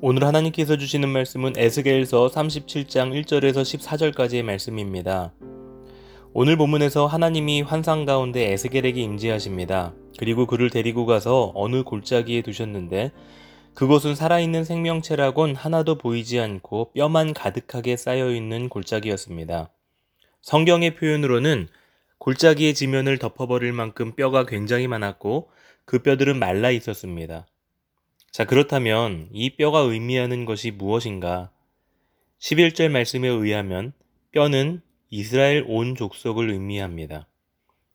오늘 하나님께서 주시는 말씀은 에스겔서 37장 1절에서 14절까지의 말씀입니다. 오늘 본문에서 하나님이 환상 가운데 에스겔에게 임재하십니다. 그리고 그를 데리고 가서 어느 골짜기에 두셨는데 그곳은 살아있는 생명체라곤 하나도 보이지 않고 뼈만 가득하게 쌓여있는 골짜기였습니다. 성경의 표현으로는 골짜기의 지면을 덮어버릴 만큼 뼈가 굉장히 많았고 그 뼈들은 말라 있었습니다. 자, 그렇다면 이 뼈가 의미하는 것이 무엇인가? 11절 말씀에 의하면 뼈는 이스라엘 온 족속을 의미합니다.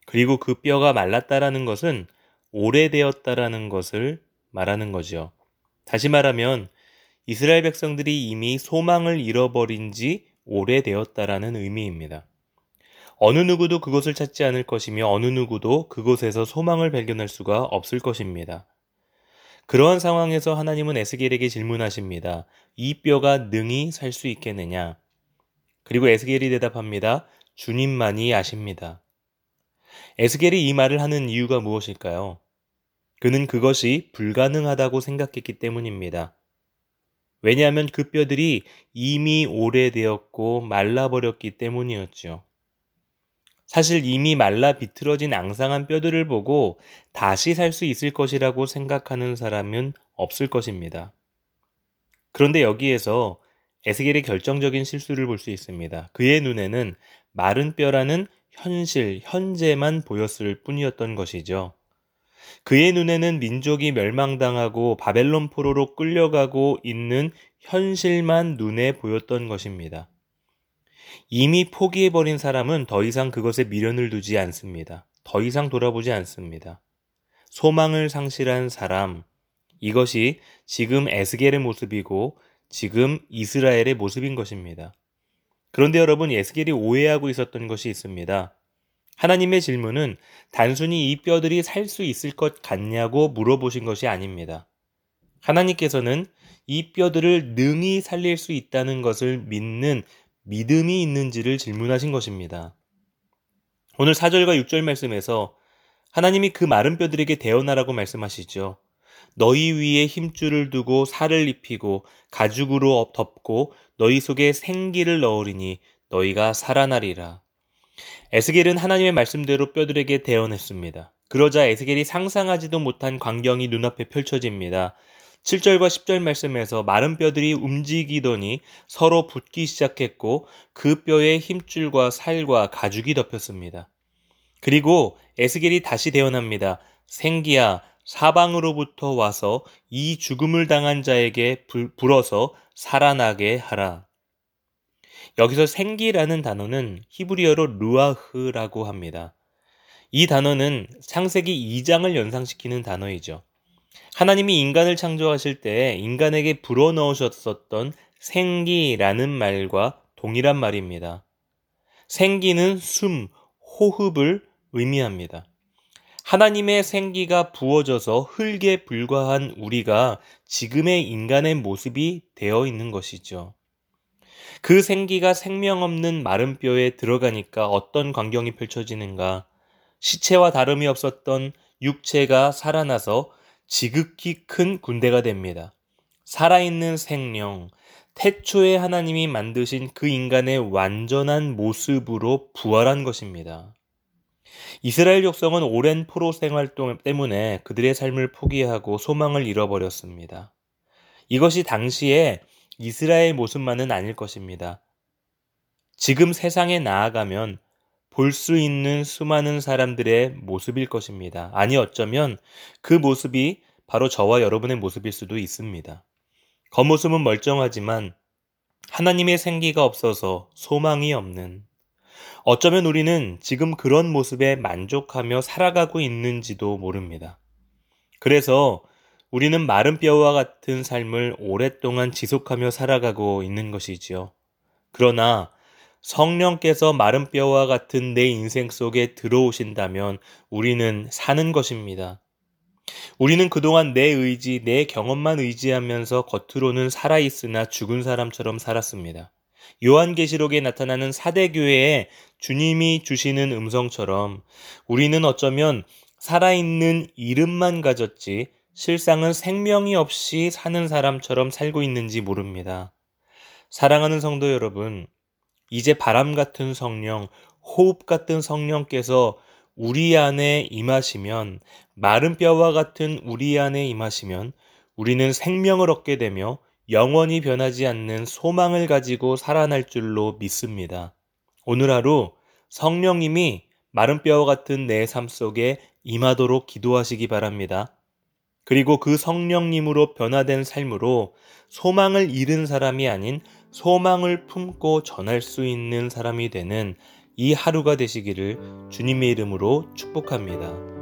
그리고 그 뼈가 말랐다라는 것은 오래되었다라는 것을 말하는 거죠. 다시 말하면 이스라엘 백성들이 이미 소망을 잃어버린 지 오래되었다라는 의미입니다. 어느 누구도 그것을 찾지 않을 것이며 어느 누구도 그곳에서 소망을 발견할 수가 없을 것입니다. 그러한 상황에서 하나님은 에스겔에게 질문하십니다. 이 뼈가 능히 살 수 있겠느냐? 그리고 에스겔이 대답합니다. 주님만이 아십니다. 에스겔이 이 말을 하는 이유가 무엇일까요? 그는 그것이 불가능하다고 생각했기 때문입니다. 왜냐하면 그 뼈들이 이미 오래되었고 말라버렸기 때문이었죠. 사실 이미 말라 비틀어진 앙상한 뼈들을 보고 다시 살 수 있을 것이라고 생각하는 사람은 없을 것입니다. 그런데 여기에서 에스겔의 결정적인 실수를 볼 수 있습니다. 그의 눈에는 마른 뼈라는 현실, 현재만 보였을 뿐이었던 것이죠. 그의 눈에는 민족이 멸망당하고 바벨론 포로로 끌려가고 있는 현실만 눈에 보였던 것입니다. 이미 포기해버린 사람은 더 이상 그것에 미련을 두지 않습니다. 더 이상 돌아보지 않습니다. 소망을 상실한 사람, 이것이 지금 에스겔의 모습이고 지금 이스라엘의 모습인 것입니다. 그런데 여러분, 에스겔이 오해하고 있었던 것이 있습니다. 하나님의 질문은 단순히 이 뼈들이 살 수 있을 것 같냐고 물어보신 것이 아닙니다. 하나님께서는 이 뼈들을 능히 살릴 수 있다는 것을 믿는 믿음이 있는지를 질문하신 것입니다. 오늘 4절과 6절 말씀에서 하나님이 그 마른 뼈들에게 대언하라고 말씀하시죠. 너희 위에 힘줄을 두고 살을 입히고 가죽으로 덮고 너희 속에 생기를 넣으리니 너희가 살아나리라. 에스겔은 하나님의 말씀대로 뼈들에게 대언했습니다. 그러자 에스겔이 상상하지도 못한 광경이 눈앞에 펼쳐집니다. 7절과 10절 말씀에서 마른 뼈들이 움직이더니 서로 붙기 시작했고 그 뼈에 힘줄과 살과 가죽이 덮였습니다. 그리고 에스겔이 다시 대언합니다. 생기야 사방으로부터 와서 이 죽음을 당한 자에게 불, 불어서 살아나게 하라. 여기서 생기라는 단어는 히브리어로 루아흐라고 합니다. 이 단어는 창세기 2장을 연상시키는 단어이죠. 하나님이 인간을 창조하실 때 인간에게 불어넣으셨었던 생기라는 말과 동일한 말입니다. 생기는 숨, 호흡을 의미합니다. 하나님의 생기가 부어져서 흙에 불과한 우리가 지금의 인간의 모습이 되어 있는 것이죠. 그 생기가 생명 없는 마른 뼈에 들어가니까 어떤 광경이 펼쳐지는가? 시체와 다름이 없었던 육체가 살아나서 지극히 큰 군대가 됩니다. 살아있는 생명, 태초에 하나님이 만드신 그 인간의 완전한 모습으로 부활한 것입니다. 이스라엘 족성은 오랜 포로 생활 때문에 그들의 삶을 포기하고 소망을 잃어버렸습니다. 이것이 당시에 이스라엘 모습만은 아닐 것입니다. 지금 세상에 나아가면 볼 수 있는 수많은 사람들의 모습일 것입니다. 아니 어쩌면 그 모습이 바로 저와 여러분의 모습일 수도 있습니다. 겉모습은 멀쩡하지만 하나님의 생기가 없어서 소망이 없는 어쩌면 우리는 지금 그런 모습에 만족하며 살아가고 있는지도 모릅니다. 그래서 우리는 마른 뼈와 같은 삶을 오랫동안 지속하며 살아가고 있는 것이지요. 그러나 성령께서 마른 뼈와 같은 내 인생 속에 들어오신다면 우리는 사는 것입니다. 우리는 그동안 내 의지, 내 경험만 의지하면서 겉으로는 살아있으나 죽은 사람처럼 살았습니다. 요한계시록에 나타나는 사대교회에 주님이 주시는 음성처럼 우리는 어쩌면 살아있는 이름만 가졌지 실상은 생명이 없이 사는 사람처럼 살고 있는지 모릅니다. 사랑하는 성도 여러분, 이제 바람 같은 성령, 호흡 같은 성령께서 우리 안에 임하시면, 마른 뼈와 같은 우리 안에 임하시면, 우리는 생명을 얻게 되며 영원히 변하지 않는 소망을 가지고 살아날 줄로 믿습니다. 오늘 하루 성령님이 마른 뼈와 같은 내 삶 속에 임하도록 기도하시기 바랍니다. 그리고 그 성령님으로 변화된 삶으로 소망을 잃은 사람이 아닌 소망을 품고 전할 수 있는 사람이 되는 이 하루가 되시기를 주님의 이름으로 축복합니다.